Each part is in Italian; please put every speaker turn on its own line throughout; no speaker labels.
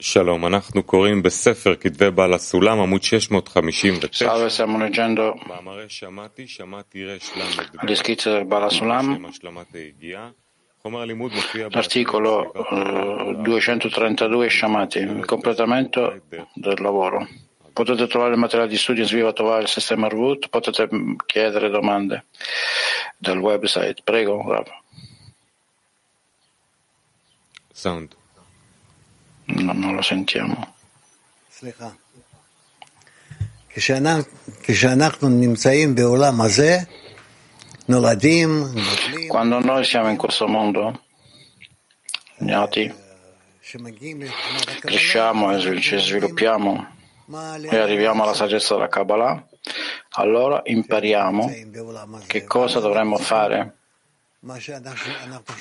שלום, אנחנו קוראים בספר כתבי בעל הסולם, עמוד 659.
Salve, stiamo leggendo
מאמרי שמעתי, שמעתי רש למד
gli scritti del Bala Sulam,
בשם השלמת היגיעה. חומר הלימוד מופיע
l'articolo eh, 232 Shamati, il completamento del lavoro. Potete trovare il materiale di studio in Sviva Tovà, il sistema Root, potete mm, chiedere domande dal website. Prego, bravo.
סאונד.
No, non lo sentiamo. Quando noi siamo in questo mondo,
gnati,
cresciamo e ci sviluppiamo e arriviamo alla saggezza della Kabbalah, allora impariamo che cosa dovremmo fare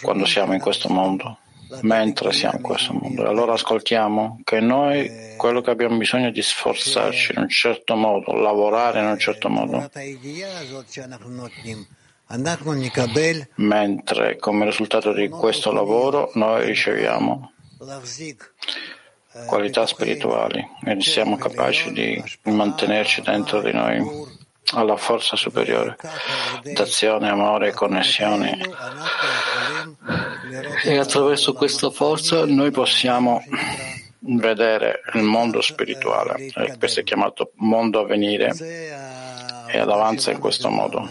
quando siamo in questo mondo mentre siamo in questo mondo. Allora ascoltiamo che noi quello che abbiamo bisogno è di sforzarci in un certo modo, lavorare in un certo modo. Mentre come risultato di questo lavoro noi riceviamo qualità spirituali e siamo capaci di mantenerci dentro di noi alla forza superiore, d'azione, amore,
connessione
e attraverso questa forza noi possiamo vedere il mondo spirituale, eh, questo è chiamato mondo a venire e ad avanza in questo modo.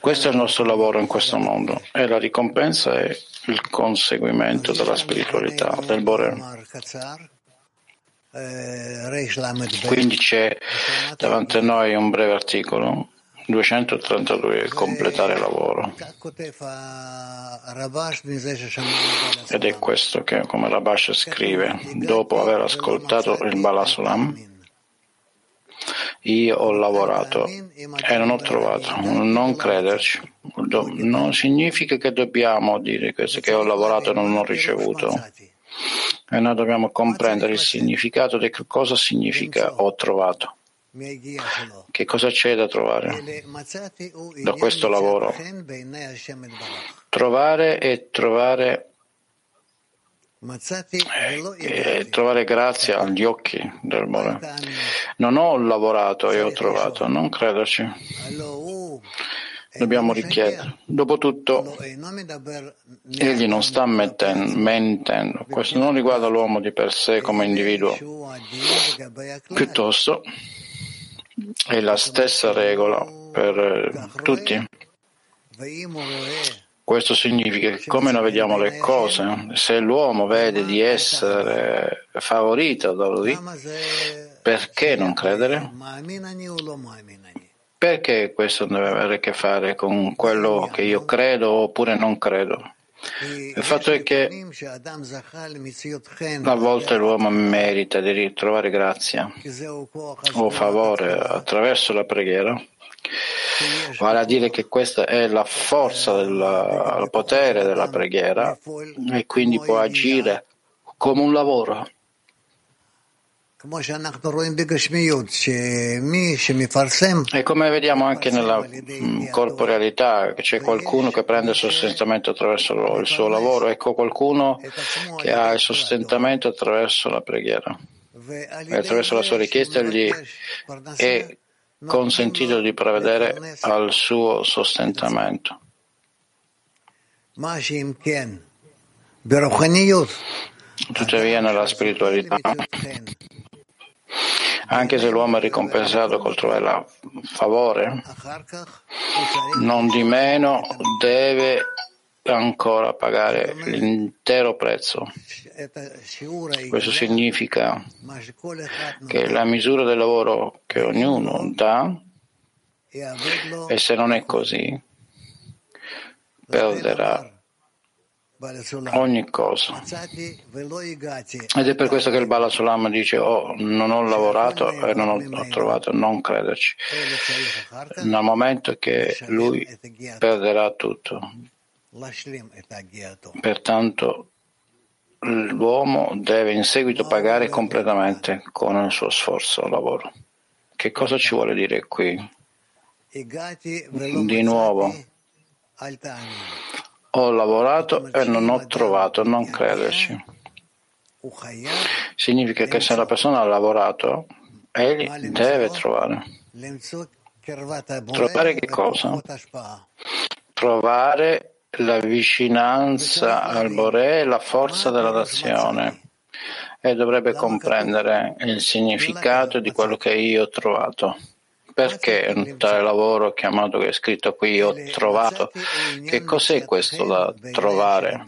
Questo è il nostro lavoro in questo mondo e la ricompensa è il conseguimento della spiritualità, del Bore. Quindi c'è davanti a noi un breve articolo 232 completare il lavoro. Ed è questo che, come Rabash scrive, dopo aver ascoltato il Balasulam, io ho lavorato e non ho trovato. Non crederci non significa che dobbiamo dire questo, che ho lavorato e non ho ricevuto. E noi dobbiamo comprendere il significato di cosa significa ho trovato. Che cosa c'è da trovare da questo lavoro? Trovare e trovare, e
eh, eh,
trovare grazia agli occhi del
Mora.
Non ho lavorato e ho trovato, non crederci. Dobbiamo richiedere. Dopotutto, egli non sta mentendo. Questo non riguarda l'uomo di per sé come individuo. Piuttosto, è la stessa regola per eh, tutti. Questo significa che come noi vediamo le cose, se l'uomo vede di essere favorito da lui, perché non credere? Perché questo deve avere a che fare con quello che io credo oppure non credo? Il fatto è che a volte l'uomo merita di ritrovare grazia o favore attraverso la preghiera, vale a dire che questa è la forza, del potere della preghiera e quindi può agire come un lavoro. E come vediamo anche nella mm, corporealità, c'è qualcuno che prende il sostentamento attraverso il suo lavoro, ecco qualcuno che ha il sostentamento attraverso la preghiera. E attraverso la sua richiesta gli è consentito di prevedere al suo sostentamento. Tuttavia nella spiritualità anche se l'uomo è ricompensato col trovare il favore, non di meno deve ancora pagare l'intero prezzo. Questo significa che la misura del lavoro che ognuno dà, e se non è così, perderà ogni cosa. Ed è per questo che il Bala Sulam dice oh, non ho lavorato e non ho, ho trovato, non crederci. Nel momento che lui perderà tutto. Pertanto l'uomo deve in seguito pagare completamente con il suo sforzo lavoro. Che cosa ci vuole dire qui? Di nuovo, ho lavorato e non ho trovato, non crederci. significa che se la persona ha lavorato, egli deve trovare. Trovare che cosa? Trovare la vicinanza al Bore e la forza della nazione. e dovrebbe comprendere il significato di quello che io ho trovato. Perché un tale lavoro chiamato che è scritto qui ho trovato? Che cos'è questo da trovare?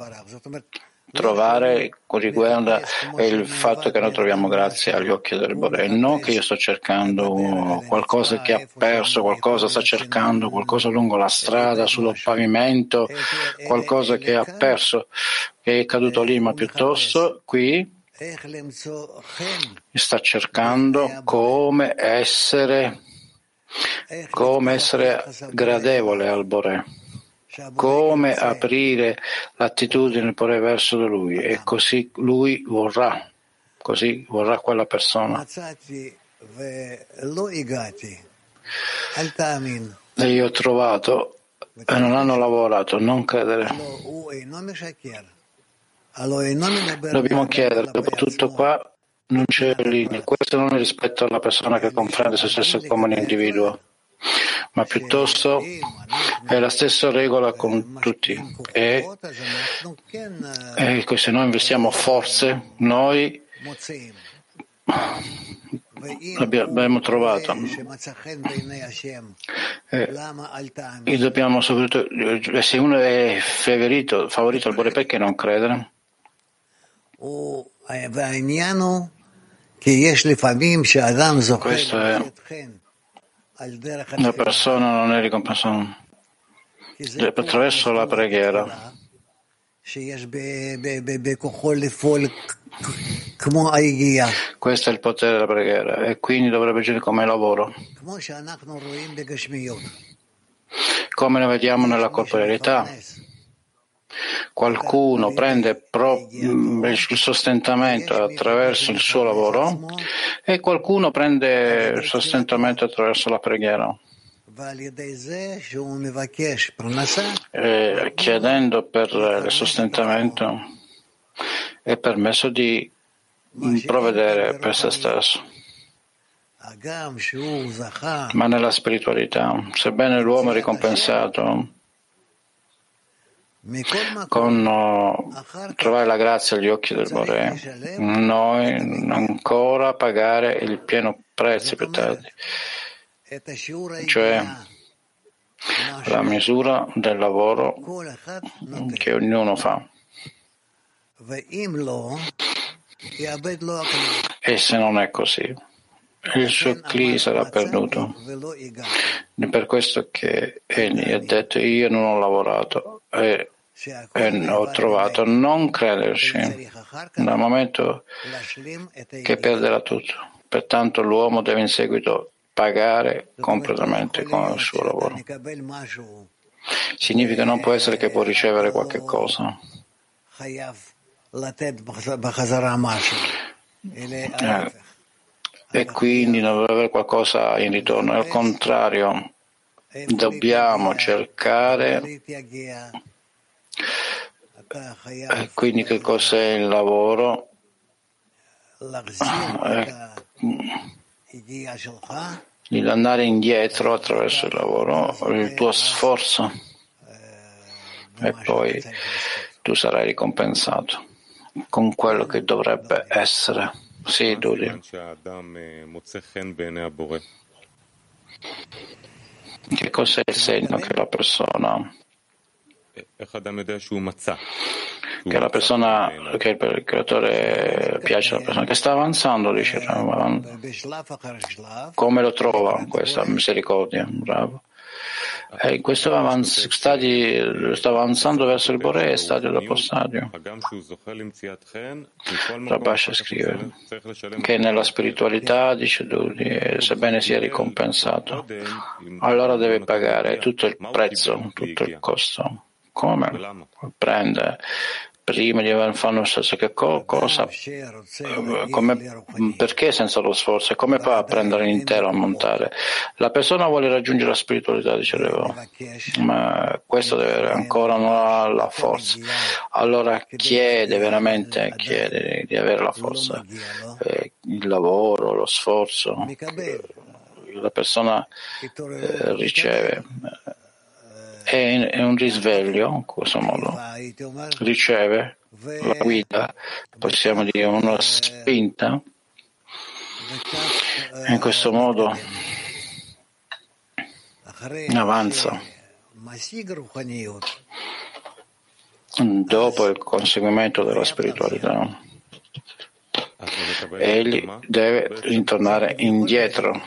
Trovare riguarda il fatto che noi troviamo grazie agli occhi del Bore, non che io sto cercando qualcosa che ha perso, qualcosa sta cercando, qualcosa lungo la strada, sul pavimento, qualcosa che ha perso, che è caduto lì, ma piuttosto qui sta cercando come essere come essere gradevole al Bore, come aprire l'attitudine Bore verso di lui. E così lui vorrà, così vorrà quella persona. E io ho trovato e non hanno lavorato, non credere. Dobbiamo chiedere, dopo tutto qua, non c'è linea. Questo non è rispetto alla persona che comprende se stesso come un individuo, ma piuttosto è la stessa regola con tutti. E, e se noi investiamo forze, noi abbiamo trovato eh, e dobbiamo soprattutto se uno è favorito, favorito al Bore perché non credere? Questo è la persona non è ricompensata attraverso la preghiera. Questo è il potere della preghiera e quindi dovrebbe agire come lavoro. Come lo vediamo nella corporeità qualcuno prende il sostentamento attraverso il suo lavoro e qualcuno prende il sostentamento attraverso la preghiera. E chiedendo per il sostentamento è permesso di provvedere per se stesso. Ma nella spiritualità, sebbene l'uomo è ricompensato, con uh, trovare la grazia agli occhi del Bore, noi ancora pagare il pieno prezzo più tardi, cioè la misura del lavoro che ognuno fa. E se non è così, il suo cli sarà perduto. Per questo che egli ha detto io non ho lavorato e e ho trovato non crederci dal momento che perderà tutto. Pertanto l'uomo deve in seguito pagare completamente con il suo lavoro. Significa non può essere che può ricevere qualche cosa. Eh, e quindi non deve avere qualcosa in ritorno. Al contrario, dobbiamo cercare quindi che cos'è il lavoro? di andare indietro attraverso il lavoro, il tuo sforzo e poi tu sarai ricompensato con quello che dovrebbe essere. Sì, Dudi. Che cos'è il segno che la persona che la persona, che il creatore piace alla persona che sta avanzando, dice come lo trova questa misericordia? Bravo. E in questo avanz- stadi, sta avanzando verso il Bore, stadio dopo stadio. Rabasha scrive che nella spiritualità, dice Dudi, sebbene sia ricompensato, allora deve pagare tutto il prezzo, tutto il costo come prende prima di fare lo stesso che cosa, come, perché senza lo sforzo e come a prendere l'intero a montare? La persona vuole raggiungere la spiritualità, dicevo, ma questo deve ancora non ha la forza. Allora chiede veramente, chiede di avere la forza, eh, il lavoro, lo sforzo. La persona eh, riceve è un risveglio in questo modo, riceve la guida, possiamo dire una spinta, in questo modo avanza. Dopo il conseguimento della spiritualità, egli deve ritornare indietro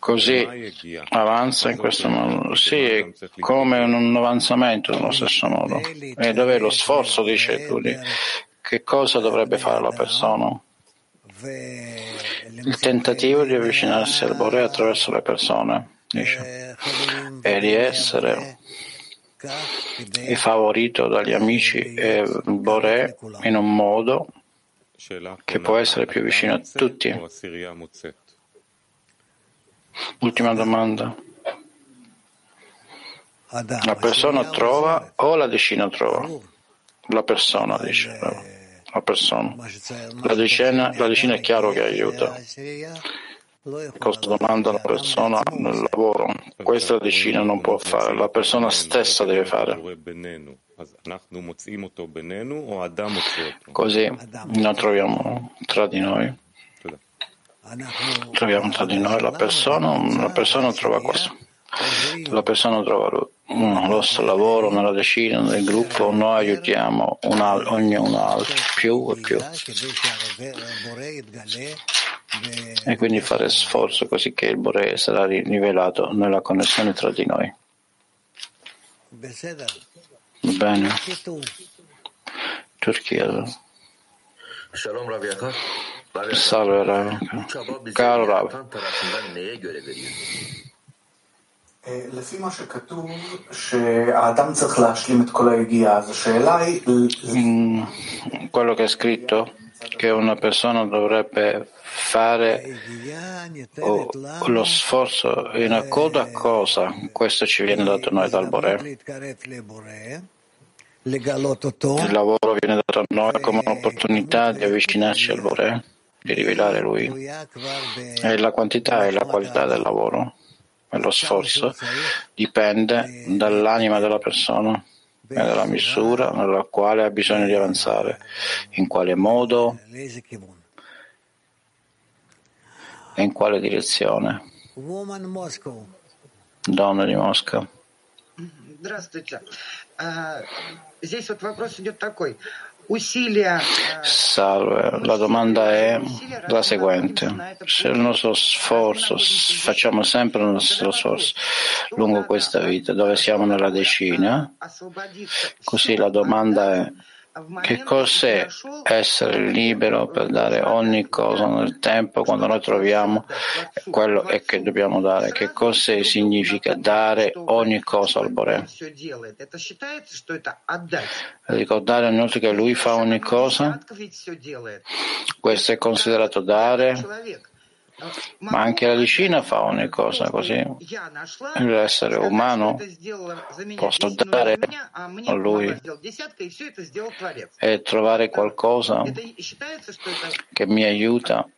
così avanza in questo modo. Sì, è come un avanzamento nello stesso modo. E dov'è lo sforzo, dice Turi? Che cosa dovrebbe fare la persona? Il tentativo di avvicinarsi al Bore attraverso le persone, dice, e di essere favorito dagli amici e Bore in un modo che può essere più vicino a tutti. Ultima domanda. La persona trova o la decina trova? La persona dice. La persona. La decina, la decina è chiaro che aiuta. Cosa domanda la persona nel lavoro? Questa decina non può fare, la persona stessa deve fare. Così la troviamo tra di noi troviamo tra di noi la persona, la persona trova questo. La persona trova lo nostro lavoro nella decina, nel gruppo, noi aiutiamo un al, ognuno altro più e più. E quindi fare sforzo così che il Bore sarà rivelato nella connessione tra di noi. Bene. Turchia. Shalom Rav Salve Rav. Caro Rav.
Mm,
quello che è scritto che una persona dovrebbe fare lo sforzo in accordo a cosa? Questo ci viene dato noi dal Bore il lavoro viene dato a noi come un'opportunità di avvicinarci al Bore di rivelare Lui. E la quantità e la qualità del lavoro e lo sforzo dipende dall'anima della persona e dalla misura nella quale ha bisogno di avanzare, in quale modo e in quale direzione. Donna di Mosca. Здравствуйте. Здесь вот вопрос идет такой. Salve, la domanda è la seguente. Se il nostro sforzo, facciamo sempre il nostro sforzo lungo questa vita, dove siamo nella decina, così la domanda è che cos'è essere libero per dare ogni cosa nel tempo quando noi troviamo quello che dobbiamo dare? Che cosa significa dare ogni cosa al Bore? Ricordare a noi che Lui fa ogni cosa? Questo è considerato dare? Ma anche la vicina fa ogni cosa così. L'essere umano posso dare a lui e trovare qualcosa che mi aiuta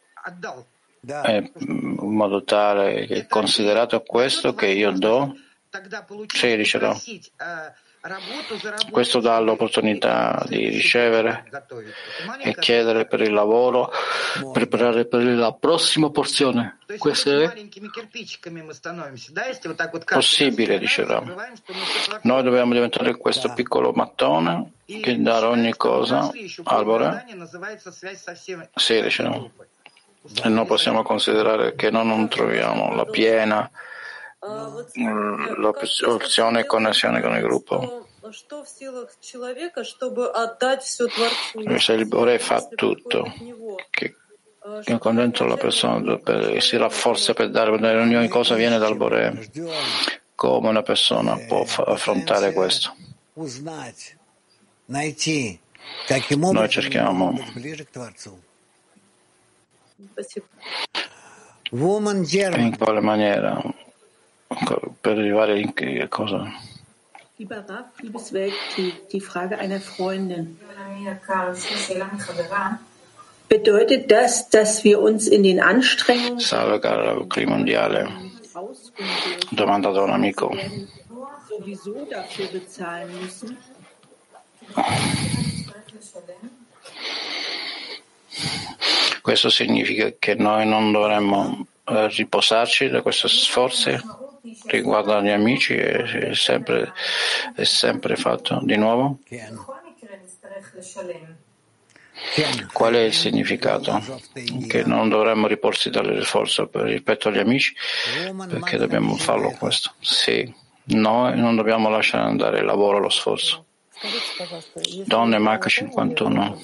in modo tale che considerato questo che io do, sì, riceverò. Questo dà l'opportunità di ricevere e chiedere per il lavoro, preparare per la prossima porzione. Questo è possibile, diceva. Noi dobbiamo diventare questo piccolo mattone che dare ogni cosa al Bore. Sì, diceva. E noi possiamo considerare che noi non troviamo la piena l'opzione e connessione con il gruppo. Se il Bore fa tutto, che, che con dentro la persona per, si rafforza per dare, per ogni cosa viene dal Bore, come una persona può affrontare questo? Noi cerchiamo. in quale maniera per arrivare in che cosa?
Lieber Rav, liebes Welt, die, Frage einer Freundin. Bedeutet das, dass wir uns in den Anstrengungen
Salve clima mondiale. Domanda da un amico.
sowieso dafür bezahlen müssen?
Questo significa che noi non dovremmo eh, riposarci da questi sforzi riguardo agli amici è, sempre, è sempre fatto di nuovo? Qual è il significato? Che non dovremmo riporsi dalle sforzo rispetto agli amici perché dobbiamo farlo questo. Sì, noi non dobbiamo lasciare andare il lavoro allo sforzo. Donne H51.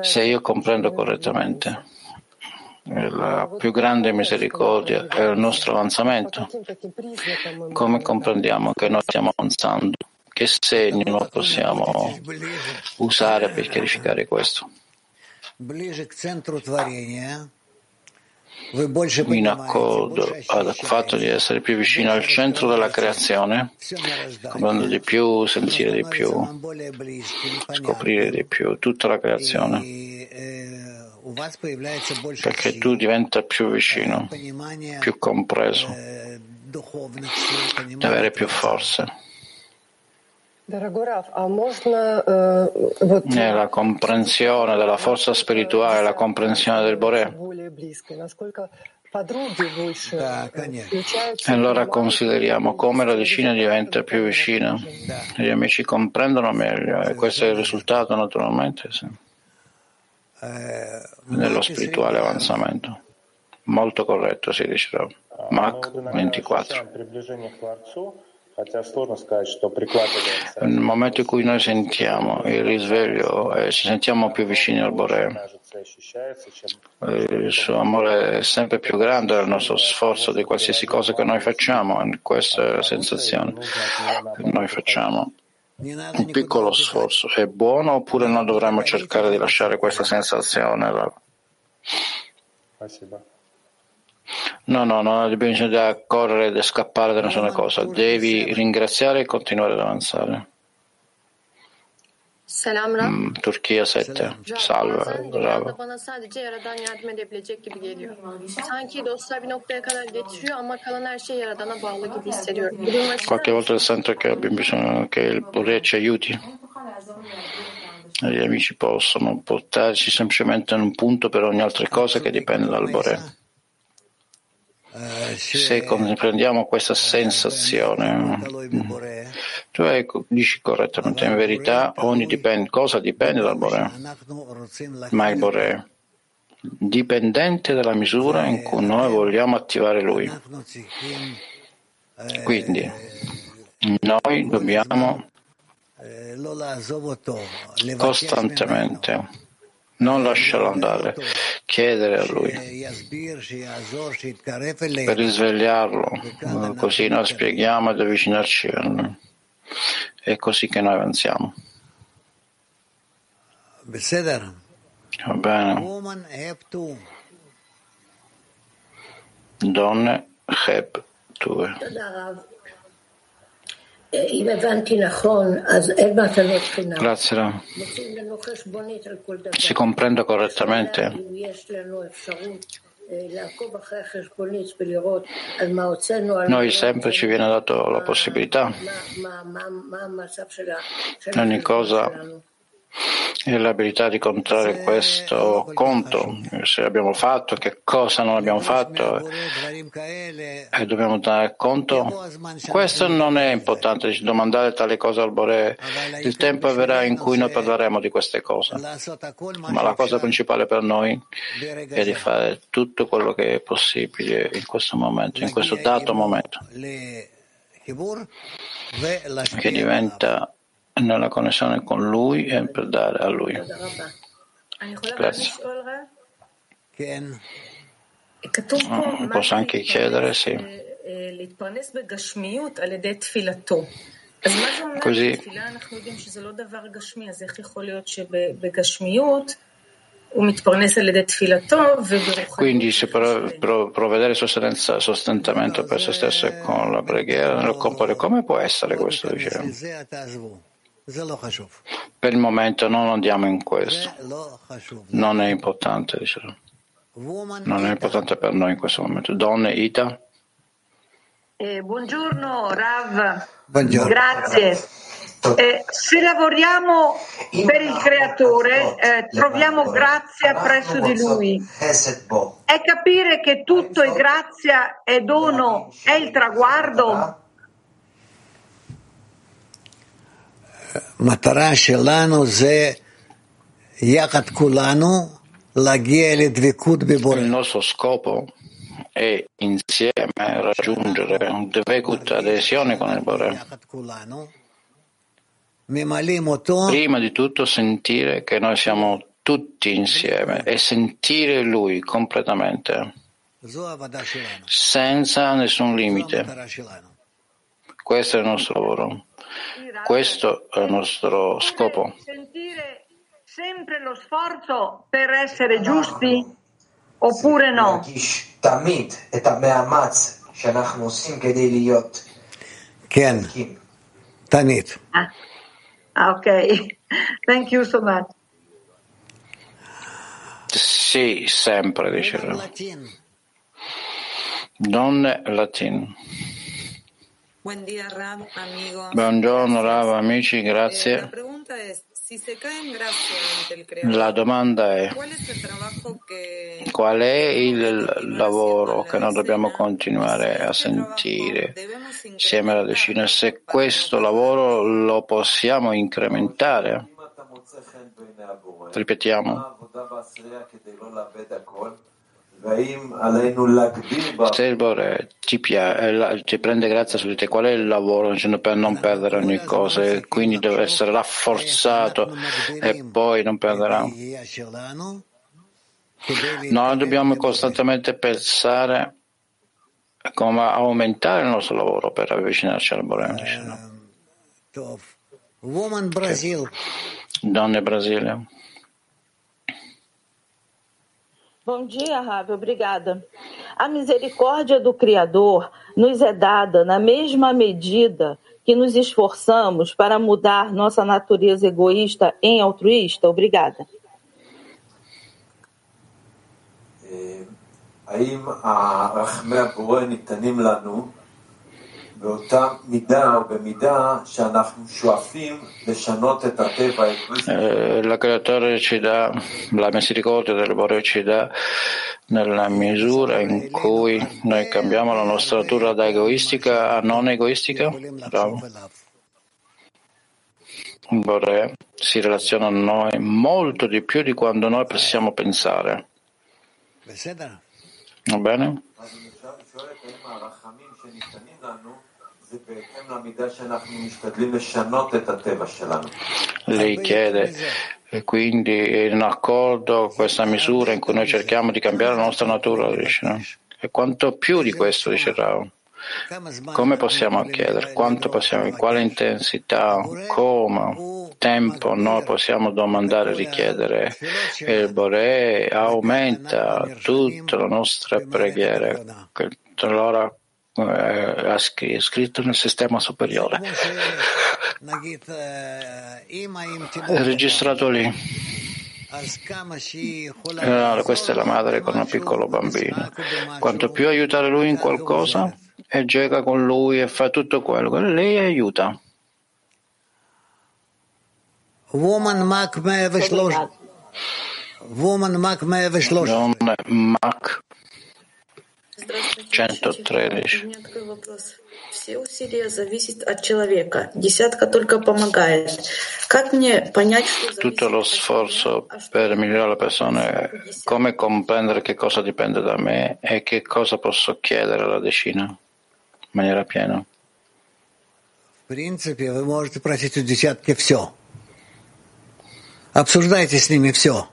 Se io comprendo correttamente, la più grande misericordia è il nostro avanzamento. Come comprendiamo che noi stiamo avanzando? Che segni noi possiamo usare per chiarificare questo? in accordo al fatto di essere più vicino al centro della creazione, comprendere di più, sentire di più, scoprire di più tutta la creazione, perché tu diventa più vicino, più compreso, di avere più forze. Nella comprensione della forza spirituale, la comprensione del Bore. E allora consideriamo come la vicina diventa più vicina, gli amici comprendono meglio e questo è il risultato naturalmente sì. Nello spirituale avanzamento. Molto corretto si dice Mach 24. Nel momento in cui noi sentiamo il risveglio e ci sentiamo più vicini al Bore, il suo amore è sempre più grande del nostro sforzo di qualsiasi cosa che noi facciamo, questa è la sensazione che noi facciamo. Un piccolo sforzo è buono oppure noi dovremmo cercare di lasciare questa sensazione? No, no, non hai bisogno di correre e scappare da nessuna cosa. Devi ringraziare e continuare ad avanzare. Mm, Turchia 7. Salve, bravo.
bana sadece Yaradan yardım edebilecek gibi geliyor. Sanki dostlar bir noktaya kadar getiriyor ama kalan her şey Yaradan'a bağlı gibi hissediyorum. Bu duruma
Qualche volta sento che abbiamo bisogno che il Bore ci aiuti. Gli amici possono portarci semplicemente in un punto per ogni altra cosa che dipende dal Bore. Se comprendiamo questa sensazione, tu dici correttamente, in verità ogni dipende, cosa dipende dal Bore, ma il Bore dipendente dalla misura in cui noi vogliamo attivare Lui. Quindi noi dobbiamo costantemente non lasciarlo andare, chiedere a lui per risvegliarlo, così noi spieghiamo ed avvicinarci a lui. È così che noi avanziamo. Va bene. Donne, Heb, Tue. Grazie. Si comprende correttamente. Noi sempre ci viene dato la possibilità. Ogni cosa e l'abilità di contare questo conto, se abbiamo fatto, che cosa non abbiamo fatto e dobbiamo dare conto. Questo non è importante, domandare tale cosa al Bore. Il tempo verrà in cui noi parleremo di queste cose, ma la cosa principale per noi è di fare tutto quello che è possibile in questo momento, in questo dato momento, che diventa nella connessione con Lui e per dare a Lui. Grazie. Posso anche chiedere, sì. Così quindi se provvedere sostentamento per se stesso e con la preghiera nel compare, come può essere questo? Diciamo? Per il momento non andiamo in questo. Non è importante, diciamo. Non è importante per noi in questo momento. Donne, Ita.
Eh, buongiorno Rav. Buongiorno. Grazie. Eh, se lavoriamo per il Creatore, eh, troviamo grazia presso di Lui. È capire che tutto è grazia e dono è il traguardo?
המטרה שלנו זה יחד כולנו להגיע לדבקות בבורא.
Il nostro scopo è insieme raggiungere un dvekut, adesione con il Bore. Prima di tutto sentire che noi siamo tutti insieme e sentire Lui completamente, senza nessun limite. Questo è il nostro lavoro. Questo è il nostro scopo.
Sentire sempre lo sforzo per essere giusti oppure no?
כן, תמיד.
Ah, ok. Thank you so much.
Sì, sempre, diceva. Donne Latin. Buongiorno Rav, amici, grazie. La domanda è qual è il lavoro che noi dobbiamo continuare a sentire insieme alla decina? Se questo lavoro lo possiamo incrementare? Ripetiamo. Se il Bore ti, pia- ti prende grazia su di te, qual è il lavoro per non perdere ogni cosa? E quindi deve essere rafforzato e poi non perderà. Noi dobbiamo costantemente pensare come aumentare il nostro lavoro per avvicinarci al Bore. Donne Brasile.
Bom dia, Ravi, obrigada. A misericórdia do Criador nos é dada na mesma medida que nos esforçamos para mudar nossa natureza egoísta em altruísta? Obrigada.
האם רחמי הבורא ניתנים לנו Eh,
la creatore ci dà, la misericordia del Boreo ci dà nella misura in cui noi cambiamo la nostra natura da egoistica a non egoistica. Bravo. Boreo si relaziona a noi molto di più di quanto noi possiamo pensare. Va bene? Lei chiede, quindi in accordo con questa misura in cui noi cerchiamo di cambiare la nostra natura, dice, no? E quanto più di questo, dice Rao. Come possiamo chiedere? Quanto possiamo? In quale intensità? Come? Tempo? Noi possiamo domandare e richiedere. E il Bore aumenta tutte le nostre preghiere. Allora è scritto nel sistema superiore. È registrato lì. Allora, questa è la madre con un piccolo bambino. Quanto più aiutare lui in qualcosa, e gioca con lui e fa tutto quello, lei aiuta.
Woman Mac 113. Woman Mac 113.
Donne Mac 113.
Все усилия зависят от человека. Десятка только помогает. Как мне понять, что
Tutto lo sforzo per migliorare la persona, come comprendere che cosa dipende da me e che cosa posso chiedere alla decina in maniera piena.
В принципе, вы можете просить у десятки все. Обсуждайте с ними все.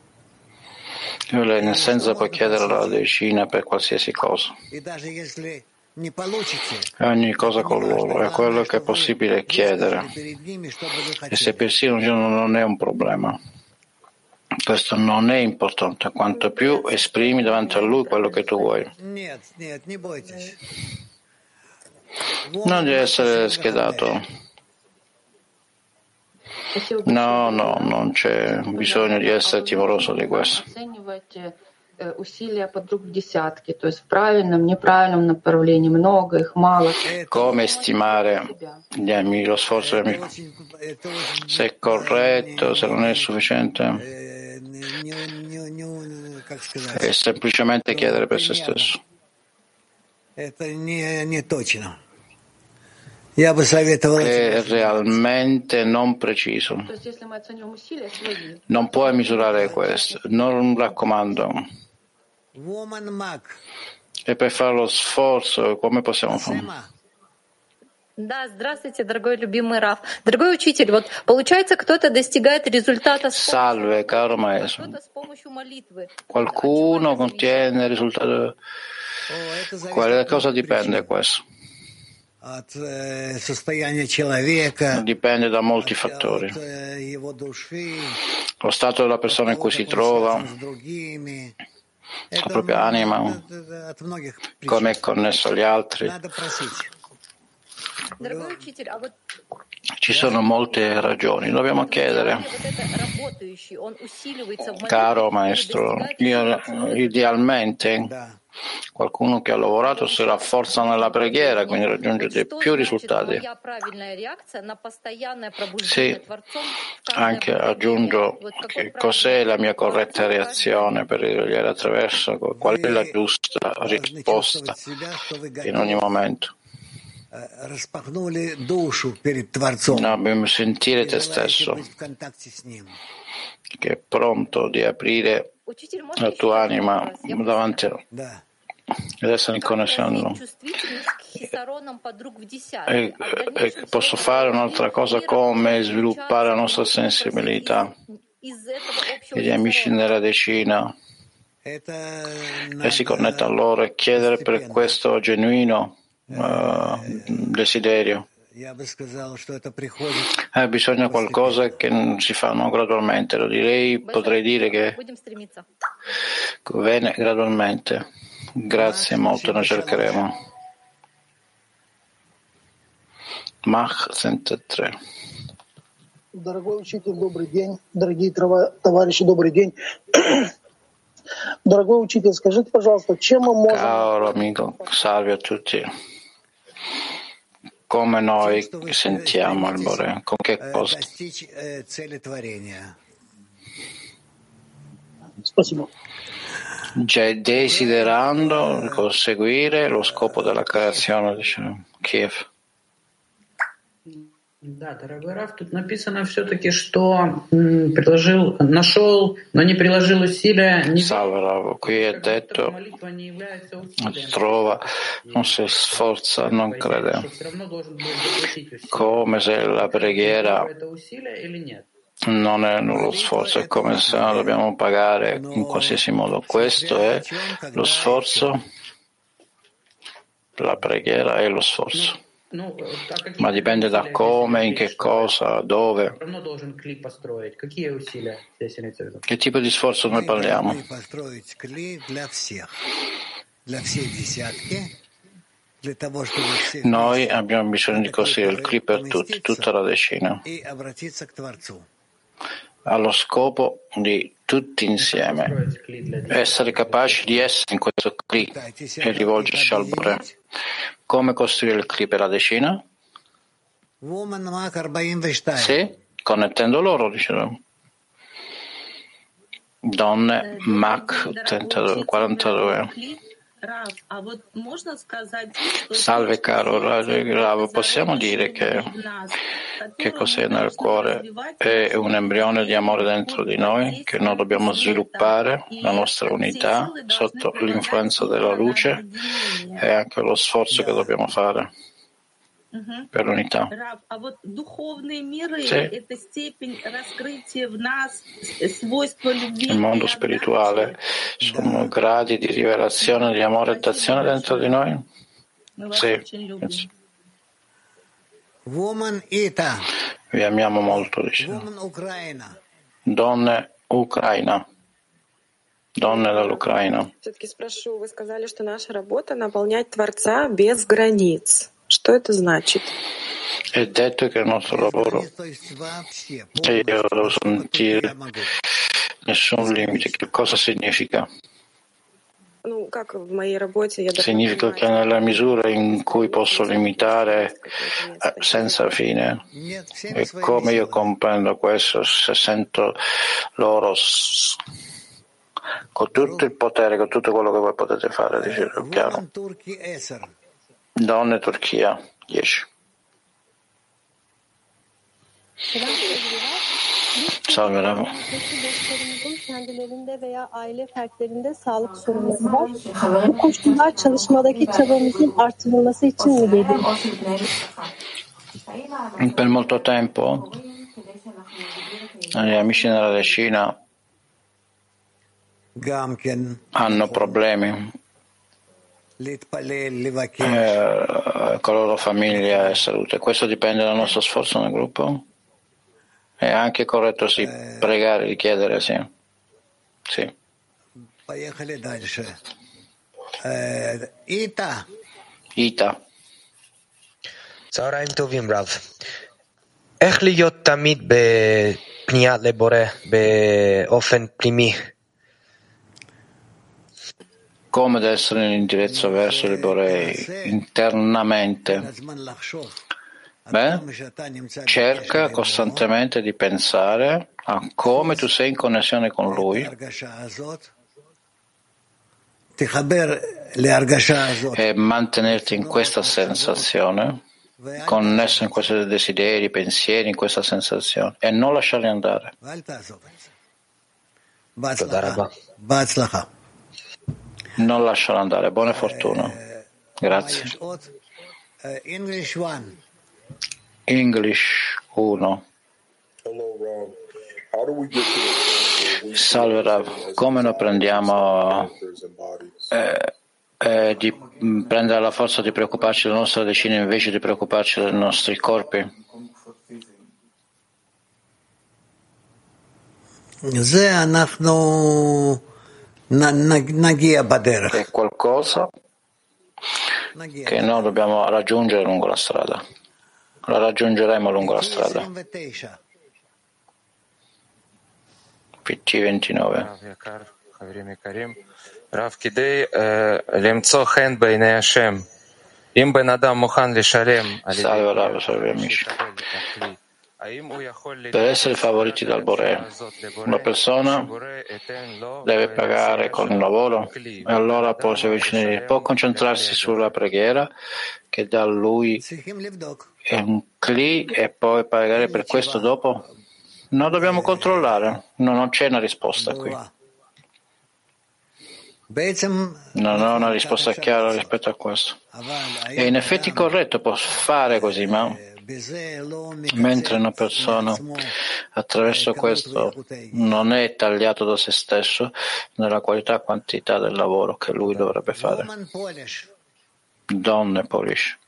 In essenza, può chiedere la decina per qualsiasi cosa. Ogni cosa con loro è quello che è possibile chiedere. E se persino non è un problema. Questo non è importante, quanto più esprimi davanti a lui quello che tu vuoi. Non devi essere schedato. No, no, non c'è bisogno di essere timoroso di questo. Come stimare gli amici, lo sforzo degli amici? Se è corretto, se non è sufficiente, è semplicemente chiedere per se stesso è realmente non preciso. Non puoi misurare questo, non raccomando. E per fare lo sforzo, come possiamo fare?
Да, здравствуйте, дорогой любимый Раф. Дорогой учитель, вот получается, кто-то достигает результата с
Salve, caro maestro. Qualcuno ottiene il risultato. Quale cosa dipende questo? Dipende da molti fattori. Lo stato della persona in cui si trova, la propria anima, come è connesso agli altri. Ci sono molte ragioni, dobbiamo chiedere. Caro maestro, io idealmente qualcuno che ha lavorato si rafforza nella preghiera, quindi raggiunge più risultati. Sì, anche aggiungo che cos'è la mia corretta reazione per ricogliere attraverso, qual è la giusta risposta in ogni momento. No, dobbiamo sentire te stesso, che è pronto di aprire la tua anima davanti a ed essere in connessione. E, e posso fare un'altra cosa? Come sviluppare la nostra sensibilità. E gli amici nella decina. E si connetta a loro e chiedere per questo genuino uh, desiderio. Eh, bisogna qualcosa che si fanno gradualmente, lo direi, potrei dire che viene gradualmente. Grazie molto, noi cercheremo. Mach 103.
Дорогой учитель, добрый день. Дорогие товарищи, добрый день. Дорогой учитель, скажите, пожалуйста, чем мы можем...
Caro amico, salve a tutti. come noi sentiamo il Bore, con che cosa? Cioè, desiderando conseguire lo scopo della creazione, diciamo, Kiev.
Да, дорогой Раф, тут написано все-таки, что приложил, нашел, но не приложил усилия. Не...
Salve Rav, qui è detto, trova, non si sforza, non crede. Come se la preghiera non è lo sforzo, è come se no dobbiamo pagare in qualsiasi modo. Questo è lo sforzo, la preghiera è lo sforzo. Ma dipende da come, in che cosa, dove. Che tipo di sforzo noi parliamo? Noi abbiamo bisogno di costruire il clip per tutti, tutta la decina. allo scopo di tutti insieme. Essere capaci di essere in questo Kli e rivolgersi al Bore. Come costruire il Kli per la decina? Sì, connettendo loro, dicevamo. Donne Mach 42. Salve caro Rav, possiamo dire che, che cos'è nel cuore? È un embrione di amore dentro di noi che noi dobbiamo sviluppare, la nostra unità sotto l'influenza della luce e anche lo sforzo che dobbiamo fare per l'unità. Sì. Il mondo spirituale sono gradi di rivelazione di amore e d'azione dentro di noi? Sì.
Woman Ita.
Vi amiamo molto, dice. Donne Ucraina. Donne dall'Ucraina.
Все-таки спрошу, вы сказали, что наша работа наполнять Творца без границ. Что это значит?
È detto che il nostro lavoro e io devo sentire nessun limite. Che cosa significa? Significa che nella misura in cui posso limitare eh, senza fine, e come io comprendo questo, se sento loro con tutto il potere, con tutto quello che voi potete fare, dice chiaro. Donne Turchia 10. Salve Ramo.
kendilerinde veya aile fertlerinde sağlık sorunları var. Bu koşullar çalışmadaki çabamızın artırılması için mi geliyor?
Per molto tempo gli amici nella decina hanno problemi eh, con la loro famiglia e salute. Questo dipende dal nostro sforzo nel gruppo? È anche corretto sì, pregare, richiedere, sì. Sì.
Ita.
Ita.
צהריים טובים רב. איך להיות תמיד בפנייה לבורא באופן פנימי?
Come deve essere l'indirizzo verso il Borei internamente. Beh, cerca costantemente di pensare a come tu sei in connessione con Lui e mantenerti in questa sensazione, connesso in questi desideri, pensieri, in questa sensazione e non lasciarli andare. Non lasciarlo andare. Buona fortuna. Grazie. English 1. Salve Rav, come noi prendiamo eh, eh, di prendere la forza di preoccuparci della nostra decina invece di preoccuparci dei nostri corpi? è qualcosa che noi dobbiamo raggiungere lungo la strada. La raggiungeremo lungo la strada. PT 29.
Rav Kidei eh, Lemzo Hen Beinei Hashem. Salve Rav, salve amici
per essere favoriti dal Bore. Una persona deve pagare con il lavoro e allora può, può concentrarsi sulla preghiera che da lui è un cli e poi pagare per questo dopo? Non dobbiamo controllare, no, non c'è una risposta qui. Non ho una risposta chiara rispetto a questo. È in effetti corretto, può fare così, ma mentre una persona attraverso questo non è tagliato da se stesso nella qualità e quantità del lavoro che lui dovrebbe fare. Donne Polish.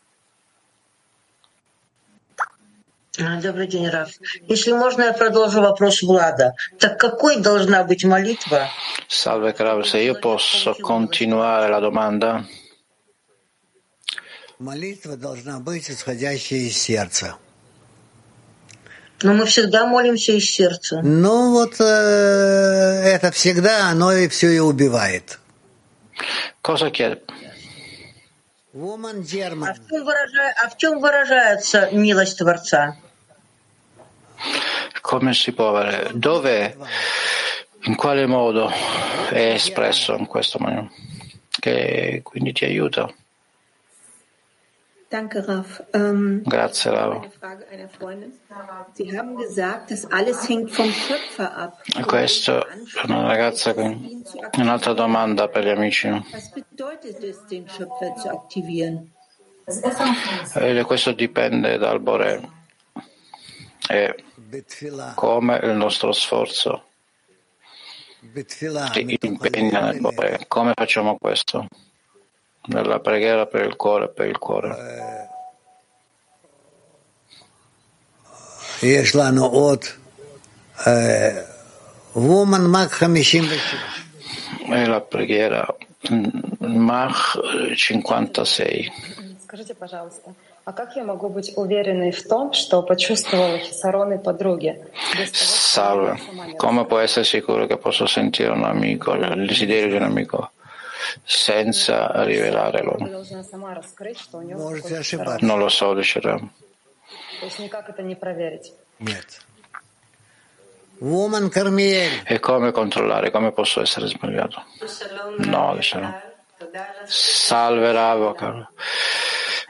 Добрый день, Раф. Если можно, я продолжу вопрос Влада. Так какой должна быть молитва?
Salve, Krav, se io posso continuare la domanda.
Молитва должна быть исходящая из сердца.
Но мы всегда молимся из сердца.
Ну вот э, это всегда оно и все и убивает.
Cosa?
Woman German.
А в, чем выража... а в чем выражается милость Творца?
Come si può avere? Dove? In quale modo è espresso in questo modo? Che quindi ti aiuta.
Danke, Raf. Ähm,
Grazie,
Freundin. Sie haben gesagt, dass alles hängt vom Schöpfer ab.
Questo è una ragazza con un'altra domanda per gli amici.
Was bedeutet es, den Schöpfer zu aktivieren?
E questo dipende dal Bore e come il nostro sforzo si impegna nel Bore. Come facciamo questo? nella preghiera per il cuore, per il cuore. E la preghiera mm, Mach eh, 56.
Скажите, пожалуйста, а как я могу быть уверенной в том, что почувствовала хисарон?
Salve, come può essere sicuro che posso sentire un amico, il desiderio di un amico? senza rivelarlo. Non lo so, dice Ram. E come controllare? Come posso essere sbagliato? No, dice Ram. Salve Rav,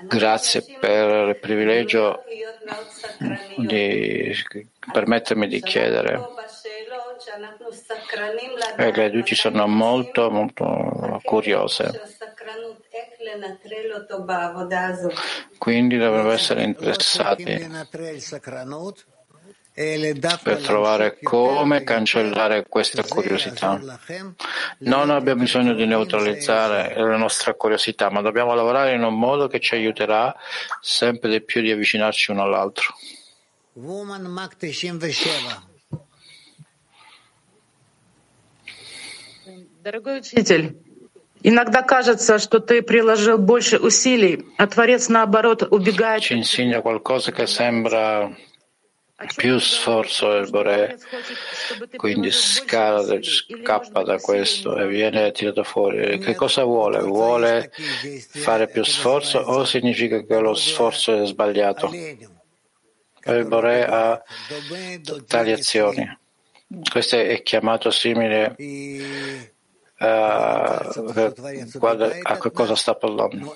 grazie per il privilegio di permettermi di chiedere e le duci sono molto, molto curiose. Quindi dovrebbero essere interessati per trovare come cancellare questa curiosità. Non abbiamo bisogno di neutralizzare la nostra curiosità, ma dobbiamo lavorare in un modo che ci aiuterà sempre di più di avvicinarci uno all'altro.
Дорогой учитель, иногда кажется, что ты приложил больше усилий, а Творец, naоборот, убегает.
Ci insegna qualcosa che sembra più sforzo del Bore, quindi scala, scappa da questo e viene tirato fuori. Che cosa vuole? Vuole fare più sforzo o significa che lo sforzo è sbagliato? Il Bore ha tali azioni. Questo è chiamato simile a, a che cosa sta parlando.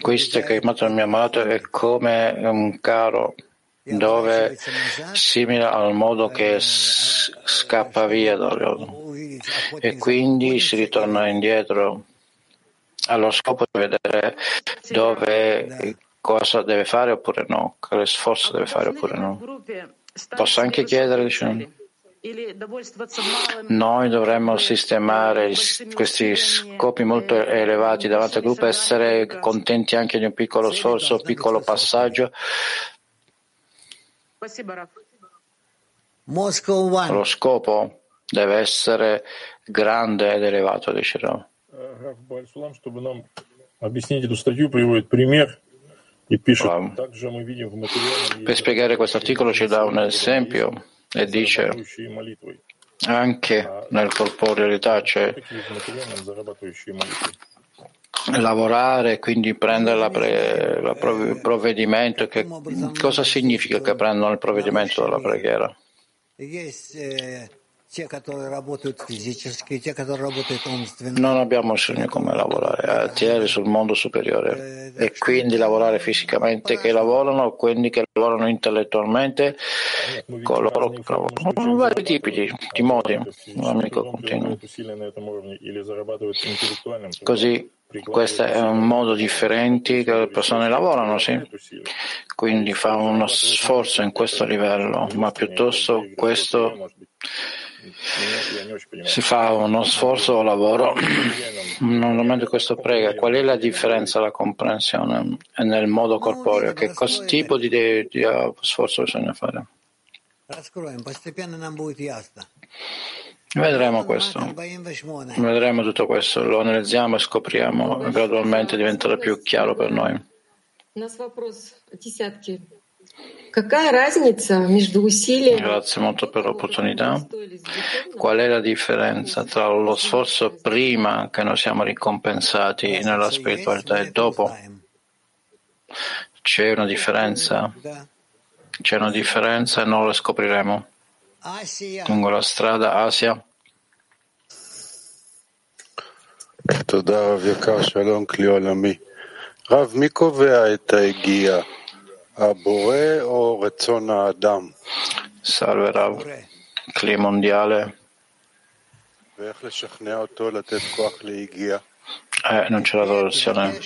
Questo che chiamato il mio amato è come un carro dove simile al modo che scappa via dall'olio e quindi si ritorna indietro allo scopo di vedere dove cosa deve fare oppure no, quale sforzo deve fare oppure no. Posso anche chiedere, diciamo, noi dovremmo sistemare questi scopi molto elevati davanti al gruppo, essere contenti anche di un piccolo sforzo, un piccolo passaggio. Lo scopo deve essere grande ed elevato, dice Ram. Per spiegare questo articolo ci dà un esempio e dice anche nel corporealità c'è lavorare, quindi prendere la pre, la provvedimento. Che, cosa significa che prendono il provvedimento della preghiera? Non abbiamo bisogno come lavorare, attieni sul mondo superiore e quindi lavorare fisicamente che lavorano, quindi che lavorano intellettualmente, coloro che lavorano, vari tipi di, di modi. L'amico continua. Così questo è un modo differente che le persone lavorano, sì. Quindi fa uno sforzo in questo livello, ma piuttosto questo si fa uno sforzo o lavoro, normalmente questo prega. Qual è la differenza, la comprensione nel modo corporeo? Che cosa, tipo di, di, di sforzo bisogna fare? Vedremo questo, vedremo tutto questo, lo analizziamo e scopriamo, gradualmente diventerà più chiaro per noi. Grazie molto per l'opportunità. Qual è la differenza tra lo sforzo prima che noi siamo ricompensati nella spiritualità e dopo? C'è una differenza? C'è una differenza e non la scopriremo. Lungo la strada Asia.
תודה רב יקר, שלום כלי עולמי. רב, מי קובע את ההגיעה?
Salve Rav, clima mondiale. Eh, non c'è la traduzione.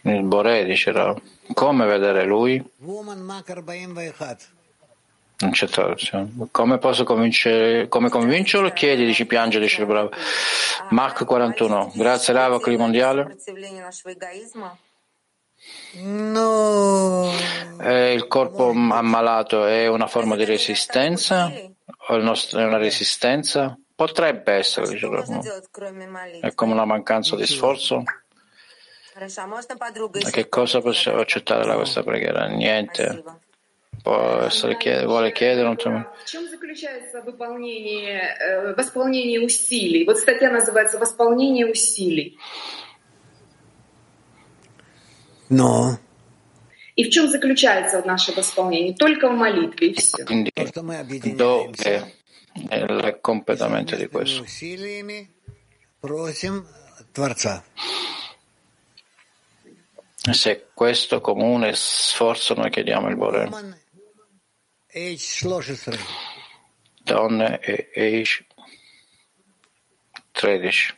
Il Bore dice Rav. Come vedere lui? Non c'è traduzione. Come posso convincere, come convincerlo? Chiedi, dici piange, dice bravo. Marco 41. Grazie Rava, Clima Mondiale.
No.
il corpo ammalato è una forma di resistenza? O nostro, è una resistenza? Potrebbe essere, È come una mancanza di sforzo? Ma che cosa possiamo accettare da questa preghiera? Niente. Può essere chiede, vuole chiedere un
В
No.
И в чем заключается наше восполнение? Только в молитве и все.
Quindi, dove è il completamento di questo? Se questo comune sforzo noi chiediamo il Bore. Donne e Eish 13.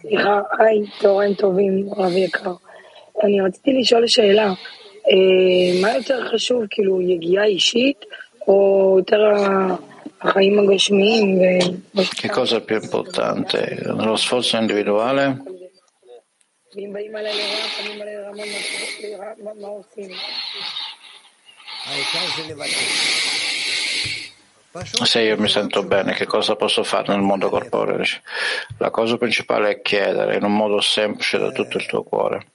סליחה, היי, צהריים טובים, רב יקר. אני רציתי לשאול שאלה, מה יותר חשוב, כאילו יגיעה אישית, או יותר החיים הגשמיים?
Che cosa è più importante, lo sforzo individuale?
ואם באים עליי לרע, פנים עליי לרע, מה עושים?
Se io mi sento bene, che cosa posso fare nel mondo corporeo? La cosa principale è chiedere in un modo semplice da tutto il tuo cuore.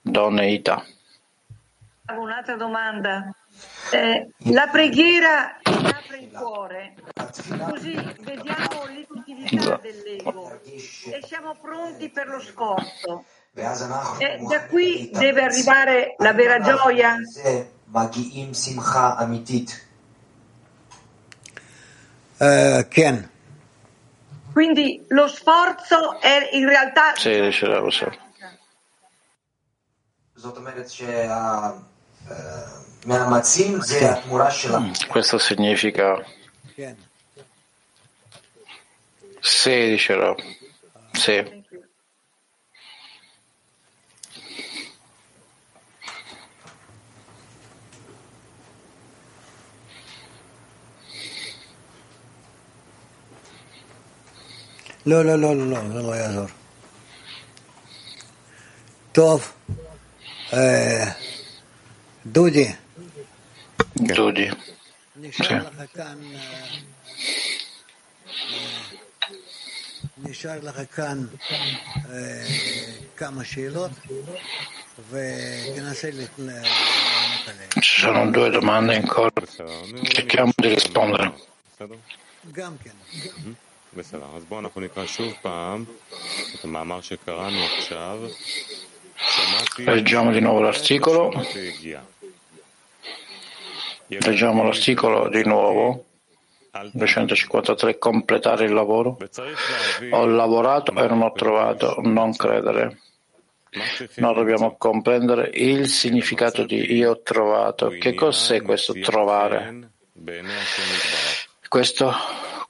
Donna Ita.
Un'altra domanda. Eh, la preghiera apre il cuore, così vediamo l'inutilità dell'ego e siamo pronti per lo sforzo. E da qui deve arrivare la vera gioia.
Uh, Ken.
Quindi lo sforzo è in realtà...
Sì, dice la Rosa. Questo significa... Sì, dice la Sì.
לא, לא, לא, לא, לא, זה לא יעזור. טוב, דודי.
דודי.
נשאר לך כאן, נשאר לך כאן כמה שאלות ותנסה לענות עליהן.
Ci sono due domande ancora. Cerchiamo di rispondere.
גם כן.
בסדר, אז בואו אנחנו נקרא שוב פעם את המאמר שקראנו עכשיו.
Leggiamo di nuovo l'articolo. Leggiamo l'articolo di nuovo. 253 completare il lavoro. Ho lavorato e non ho trovato, non credere. Noi dobbiamo comprendere il significato di io ho trovato. Che cos'è questo trovare? Questo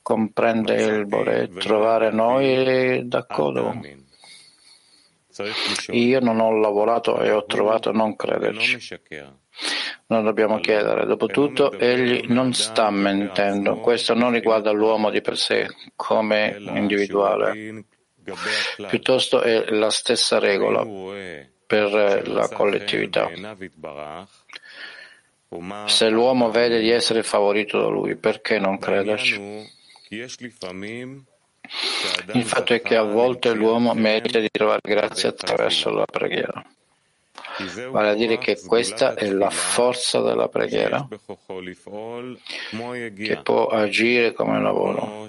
comprende il voler trovare noi d'accordo. Io non ho lavorato e ho trovato non crederci. Non dobbiamo chiedere. Dopotutto, egli non sta mentendo. Questo non riguarda l'uomo di per sé come individuale. Piuttosto è la stessa regola per la collettività. Se l'uomo vede di essere favorito da lui, perché non crederci? Il fatto è che a volte l'uomo merita di trovare grazia attraverso la preghiera. Vale a dire che questa è la forza della preghiera che può agire come lavoro.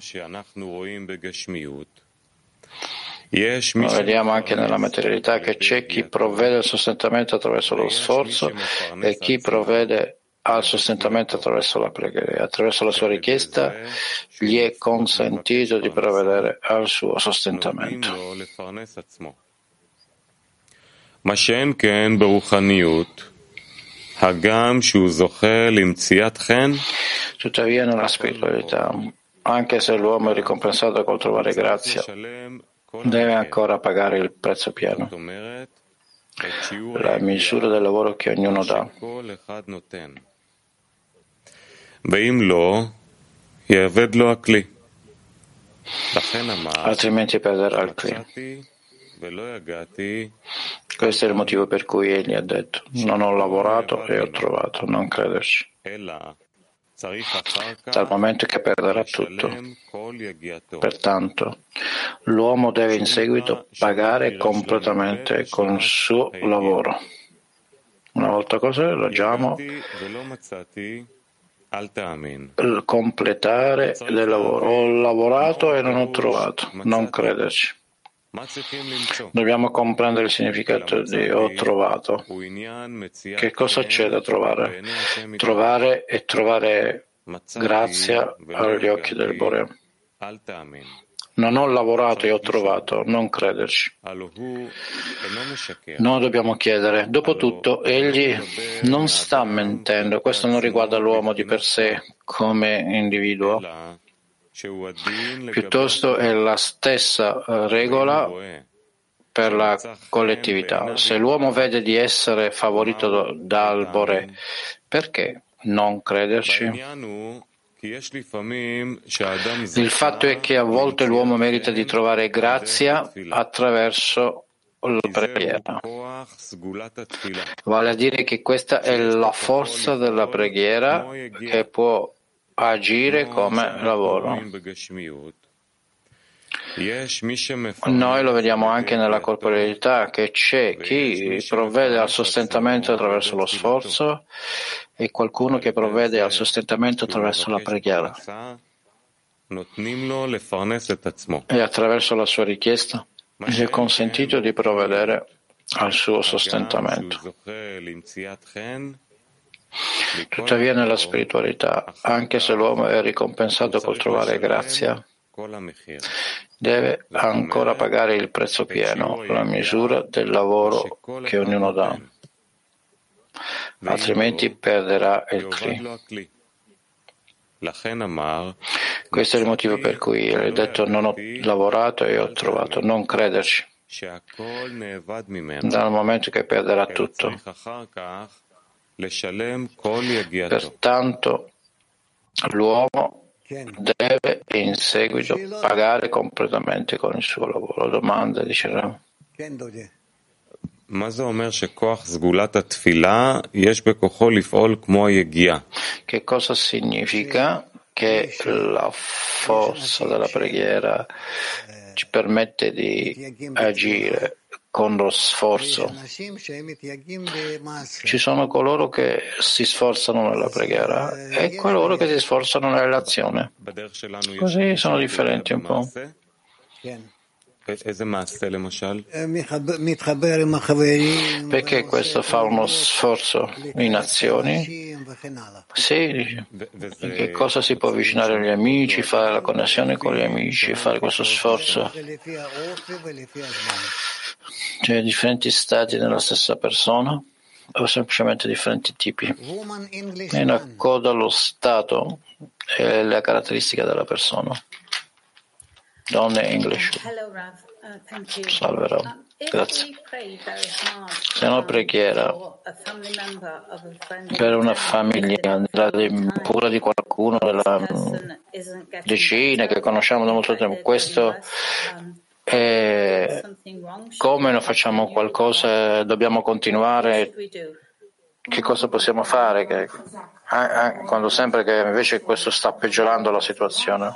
Lo vediamo anche nella materialità che c'è chi provvede il sostentamento attraverso lo sforzo e chi provvede al sostentamento attraverso la preghiera. Attraverso la sua richiesta gli è consentito di provvedere al suo sostentamento. Tuttavia nella spiritualità, anche se l'uomo è ricompensato col trovare grazia, deve ancora pagare il prezzo pieno, la misura del lavoro che ognuno dà. Altrimenti perderà il Kli. Questo è il motivo per cui egli ha detto: Non ho lavorato e ho trovato, non crederci. Dal momento che perderà tutto. Pertanto, l'uomo deve in seguito pagare completamente con il suo lavoro. Una volta cosa leggiamo il completare del lavoro. Ho lavorato e non ho trovato, non crederci. Dobbiamo comprendere il significato di ho trovato. Che cosa c'è da trovare? Trovare e trovare grazia agli occhi del Bore. Non ho lavorato e ho trovato, non crederci. Noi dobbiamo chiedere. Dopotutto, egli non sta mentendo. Questo non riguarda l'uomo di per sé come individuo. Piuttosto è la stessa eh, regola per la collettività. Se l'uomo vede di essere favorito dal Bore, perché non crederci? Il fatto è che a volte l'uomo merita di trovare grazia attraverso la preghiera. Vale a dire che questa è la forza della preghiera che può agire come lavoro. Noi lo vediamo anche nella corporeità che c'è chi provvede al sostentamento attraverso lo sforzo e qualcuno che provvede al sostentamento attraverso la preghiera. E attraverso la sua richiesta gli è consentito di provvedere al suo sostentamento. Tuttavia nella spiritualità, anche se l'uomo è ricompensato col trovare grazia, deve ancora pagare il prezzo pieno, la misura del lavoro che ognuno dà, altrimenti perderà il Kli. Questo è il motivo per cui ha detto non ho lavorato e ho trovato, non crederci, dal momento che perderà tutto. Pertanto l'uomo deve in seguito pagare completamente con il suo lavoro. Domanda, dice Ram. Che cosa significa che la forza della preghiera ci permette di agire con lo sforzo. Ci sono coloro che si sforzano nella preghiera e coloro che si sforzano nell'azione. Così sono differenti un po'. Perché questo fa uno sforzo in azioni? Sì, che cosa si può avvicinare agli amici, fare la connessione con gli amici, fare questo sforzo? Cioè differenti stati nella stessa persona o semplicemente differenti tipi? In accordo allo stato e le caratteristiche della persona. Donne English. Salve Rav. Grazie. Se una preghiera per una famiglia, cura di qualcuno, della decina che conosciamo da molto tempo, questo e come non facciamo qualcosa, dobbiamo continuare, che cosa possiamo fare? Che, quando sempre che invece questo sta peggiorando la situazione.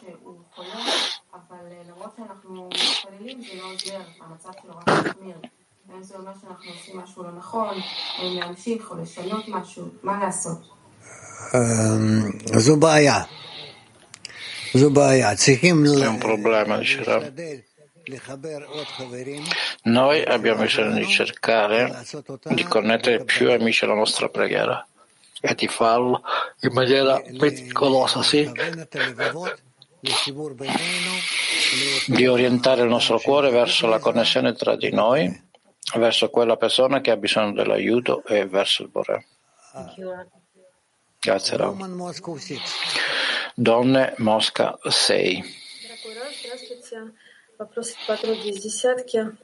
È un problema, dice noi abbiamo bisogno di cercare di connettere più amici alla nostra preghiera. E di farlo in maniera meticolosa, sì, di orientare il nostro cuore verso la connessione tra di noi, verso quella persona che ha bisogno dell'aiuto e verso il Bore. Grazie Rav. Donne Mosca 6.
Вопрос от патруль из десятки.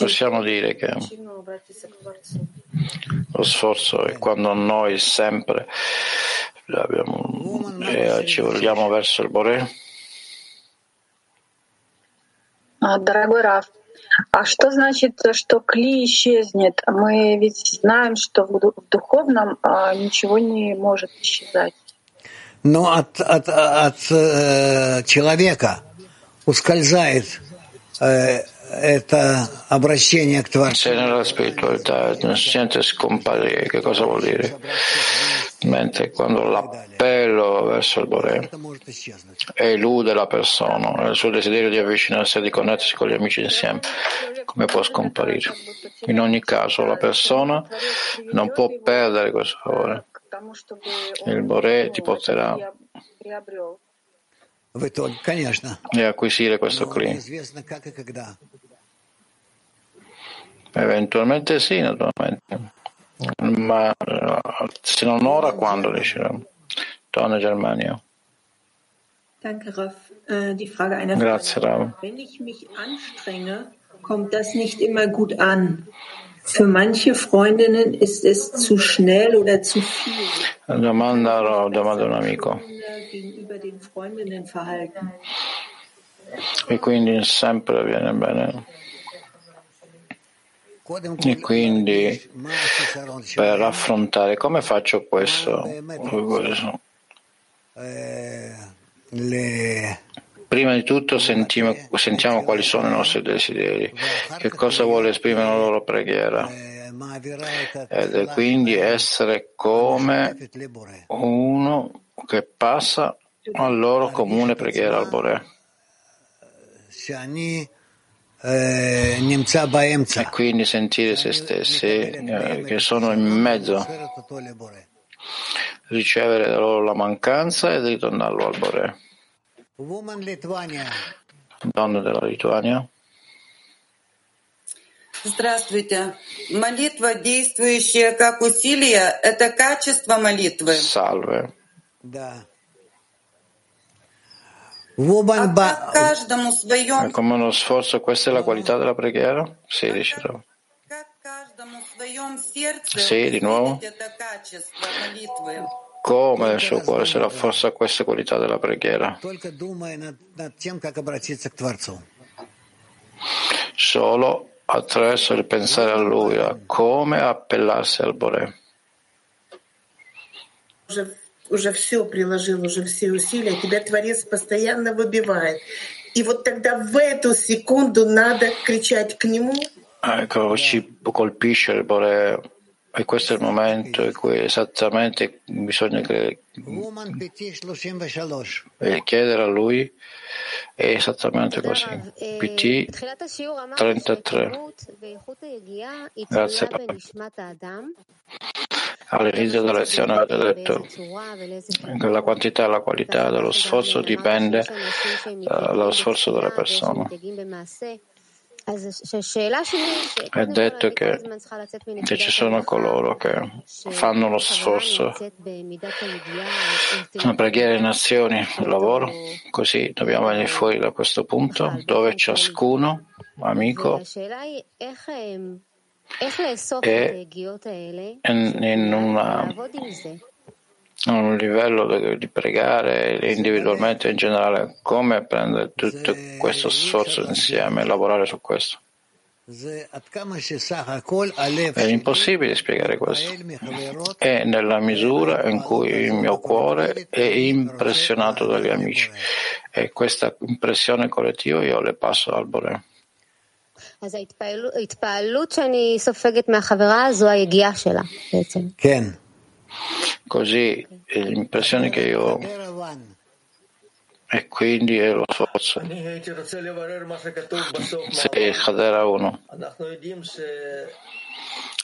Possiamo dire che lo sforzo è quando noi sempre abbiamo, eh, ci vogliamo verso il Bore.
Дорогой Раф, а что значит, что кли исчезнет? Мы ведь знаем, что в духовном ничего не может исчезать.
Но от, от, от э, человека ускользает э, это обращение к Творцу.
Se nella spiritualità non si sente scomparire, che cosa vuol dire? Mentre quando l'appello verso il Bore elude la persona, il suo desiderio di avvicinarsi e di connettersi con gli amici insieme, come può scomparire? In ogni caso la persona non può perdere questo favore. Il Bore ti porterà e acquisire questo Kli. Eventualmente sì, naturalmente. Ma se non ora, quando riusciremo? Donna Germania. Grazie, Rav.
Wenn ich mich anstrenge, kommt das nicht immer gut an. Für manche Freundinnen ist es zu schnell oder zu viel.
Domanda, domanda un amico.
Gegenüber den Freundinnen verhalten.
E quindi sempre viene bene. E quindi per affrontare come faccio questo? Prima di tutto sentiamo, sentiamo, quali sono i nostri desideri, che cosa vuole esprimere la loro preghiera. Ed è quindi essere come uno che passa la loro comune preghiera al Bore. E quindi sentire se stessi eh, che sono in mezzo, ricevere da loro la mancanza e ritornarlo al Bore. Della Lituania.
Здравствуйте. Молитва, действующая как усилие, это качество молитвы.
Salve.
А как каждому своем...
Come uno sforzo, questa è la qualità della preghiera? Sì, riuscirò. Sì, di nuovo. Come nel suo cuore si rafforza questa qualità della preghiera? Solo attraverso il pensare a Lui, a come appellarsi al Bore.
уже все приложил, уже все усилия, тебя Творец постоянно выбивает. И вот тогда в эту секунду надо кричать к Нему.
Ecco, ci colpisce il Bore e questo è il momento in cui esattamente bisogna che, chiedere a Lui è esattamente così. PT 33. Grazie. All'inizio della lezione avete detto che la quantità e la qualità dello sforzo dipende dallo sforzo delle persone. È detto che, che, ci sono coloro che fanno lo sforzo, una preghiera in azioni, il lavoro, così dobbiamo venire fuori da questo punto dove ciascuno, amico, è in una, un livello di pregare individualmente in generale, come prendere tutto questo sforzo insieme e lavorare su questo. È impossibile spiegare questo. È nella misura in cui il mio cuore è impressionato dagli amici. E questa impressione collettiva io le passo al Bore. Così l'impressione che io ho e quindi è lo sforzo. Se Hadera 1.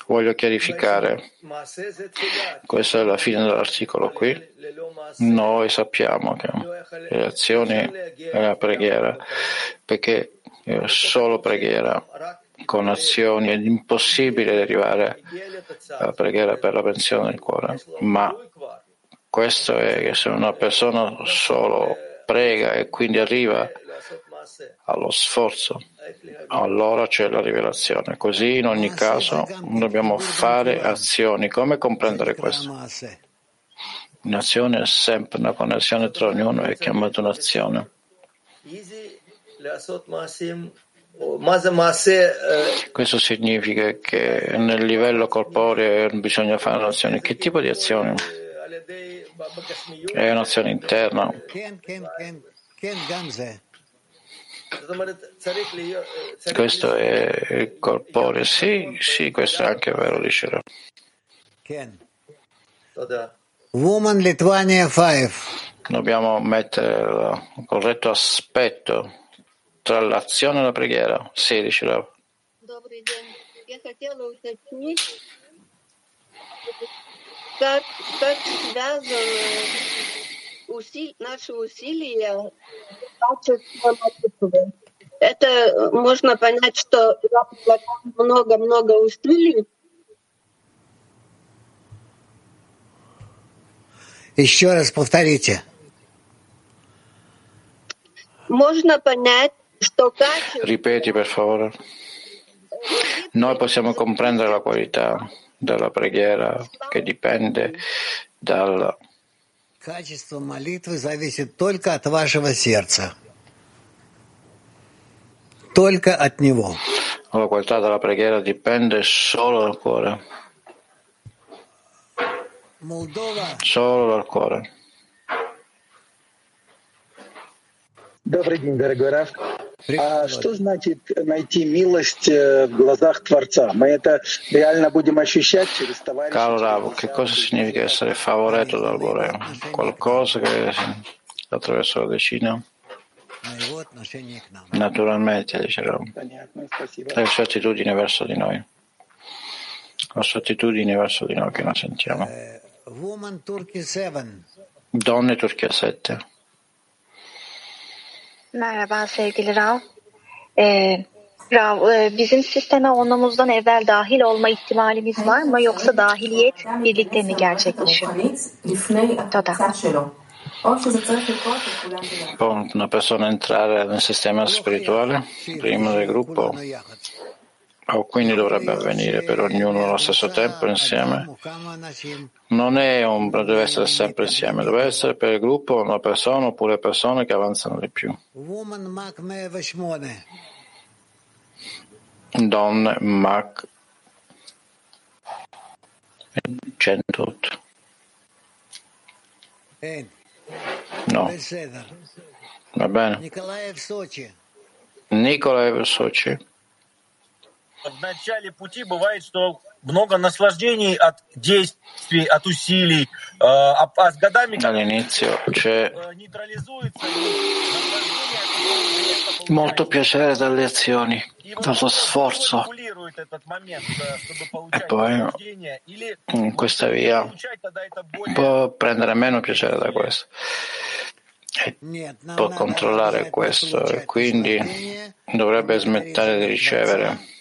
Voglio chiarificare, questa è la fine dell'articolo qui. Noi sappiamo che le azioni è la preghiera, perché è solo preghiera con azioni è impossibile arrivare alla preghiera per la pensione del cuore, ma questo è che se una persona solo prega e quindi arriva allo sforzo, allora c'è la rivelazione. Così in ogni caso dobbiamo fare azioni. Come comprendere questo? Un'azione è sempre una connessione tra ognuno, è chiamata un'azione. Questo significa che nel livello corporeo bisogna fare un'azione. Che tipo di azione? È un'azione interna. Questo è il corporeo. Sì, sì, questo è anche vero, dice
Woman Lithuania 5.
Dobbiamo mettere il corretto aspetto tra l'azione e la preghiera. 16 Rav.
Добрый день. Я хотела уточнить, как, как связаны уси, наши усилия с качеством молитвы. Это можно понять, что я прилагаю много-много усилий.
Еще раз повторите.
Можно понять,
Ripeti per favore. Noi possiamo comprendere la qualità della preghiera che dipende dal
Качество молитвы зависит только от вашего сердца. Только от него.
La qualità della preghiera dipende solo dal cuore.
Moldova.
Solo dal cuore.
Добрый день, дорогой Раф. А что значит найти милость в глазах Творца? Мы это реально будем ощущать через товарища?
Caro Rav, che cosa significa essere favoreto dal Bore? Qualcosa che attraverso la decina? Naturalmente, dice Rav. È la sua attitudine verso di noi. La sua attitudine verso di noi che noi sentiamo. Donne Turchia 7.
Merhaba sevgili Rav. Ee, Rav, e, bizim sisteme onumuzdan evvel dahil olma ihtimalimiz var mı yoksa dahiliyet birlikte mi gerçekleşiyor? Toda.
Può una persona entrare nel sistema spirituale prima del gruppo? o quindi dovrebbe avvenire per ognuno allo stesso tempo insieme. Non è ombra, deve essere sempre insieme, deve essere per il gruppo, una persona oppure persone che avanzano di più. Donne Mach 108. No. Va bene. Nicolaev Sochi
в начале пути бывает, что много наслаждений от действий, от усилий, а, а с годами
All'inizio c'è molto piacere dalle azioni, dallo sforzo e poi in questa via può prendere meno piacere da questo e può controllare questo e quindi dovrebbe smettere di ricevere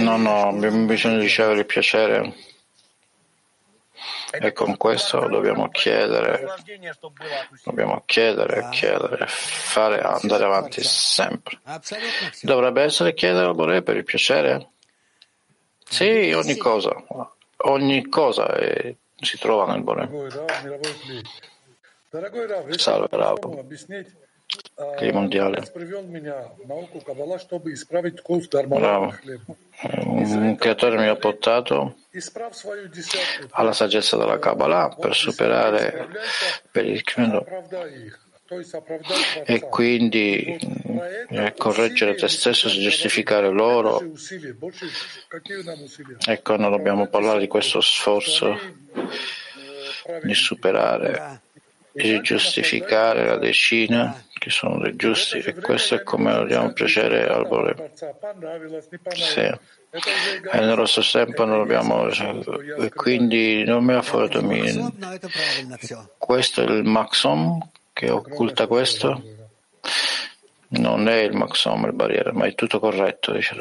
No, no, abbiamo bisogno di ricevere il piacere e con questo dobbiamo chiedere, dobbiamo chiedere, chiedere, fare, andare avanti sempre. Dovrebbe essere chiedere al Bore per il piacere? Sì, ogni cosa, ogni cosa è, si trova nel Bore. Salve, Rabo che è mondiale. Bravo. Un creatore mi ha portato alla saggezza della Kabbalah per superare per il credo e quindi correggere te stesso e giustificare loro. Ecco, noi dobbiamo parlare di questo sforzo di superare di giustificare la decina che sono dei giusti e questo è come dobbiamo piacere al Bore. Sì. E nello stesso tempo non dobbiamo e quindi non mi ha fatto questo è il maxom che occulta questo non è il maxom il barriera ma è tutto corretto dice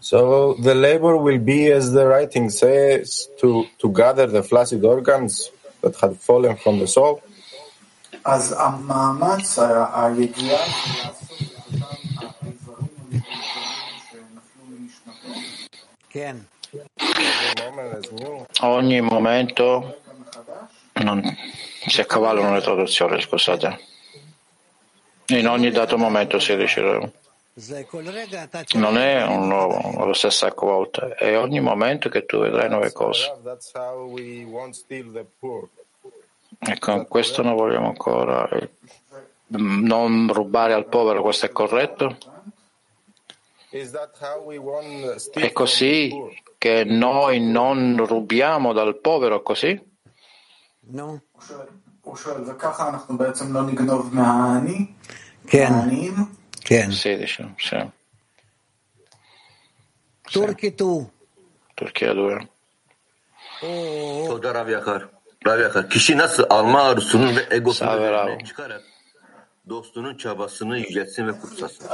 So the labor will be, as the writing says, to, to gather the flaccid organs that had fallen from the soul?
Ogni momento non, si accavallano le traduzioni, scusate. In ogni dato momento si riuscirà. Non è un nuovo, la stessa volta, è ogni momento che tu vedrai nuove cose. E con questo non vogliamo ancora eh, non rubare al povero, questo è corretto? È così che noi non rubiamo dal povero, così?
No.
כן. Sì, diciamo, sì.
Turchi tu.
Turchia 2.
Tolga Rav Yakar. Rav Yakar. Kişi nasıl alma arzusunu ve egosunu çıkarak dostunun çabasını yüceltsin ve kutsasın.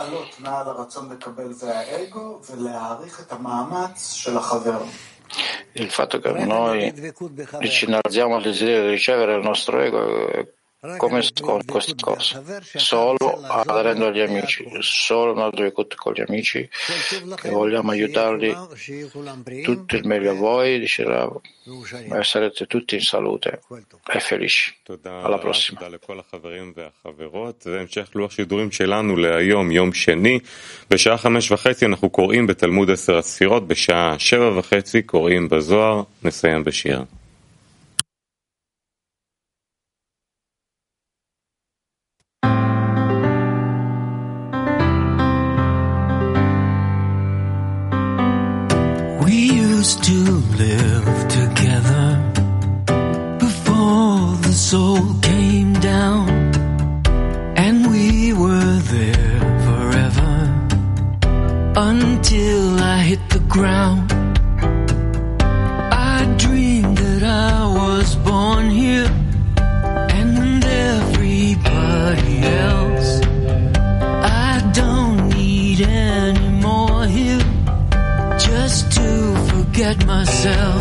Il fatto che noi ci innalziamo al desiderio di ricevere il nostro ego come con queste cose, solo aderendo agli amici, solo nel Dvekut con gli amici che vogliamo aiutarli tutto il meglio a voi, dice Rav, e sarete tutti in salute e felici. Alla prossima.
בשעה חמש וחצי אנחנו קוראים בתלמוד עשר הספירות, בשעה שבע וחצי קוראים בזוהר, נסיים בשיר.
Ground. I dreamed that I was born here, and everybody else. I don't need any more here just to forget myself.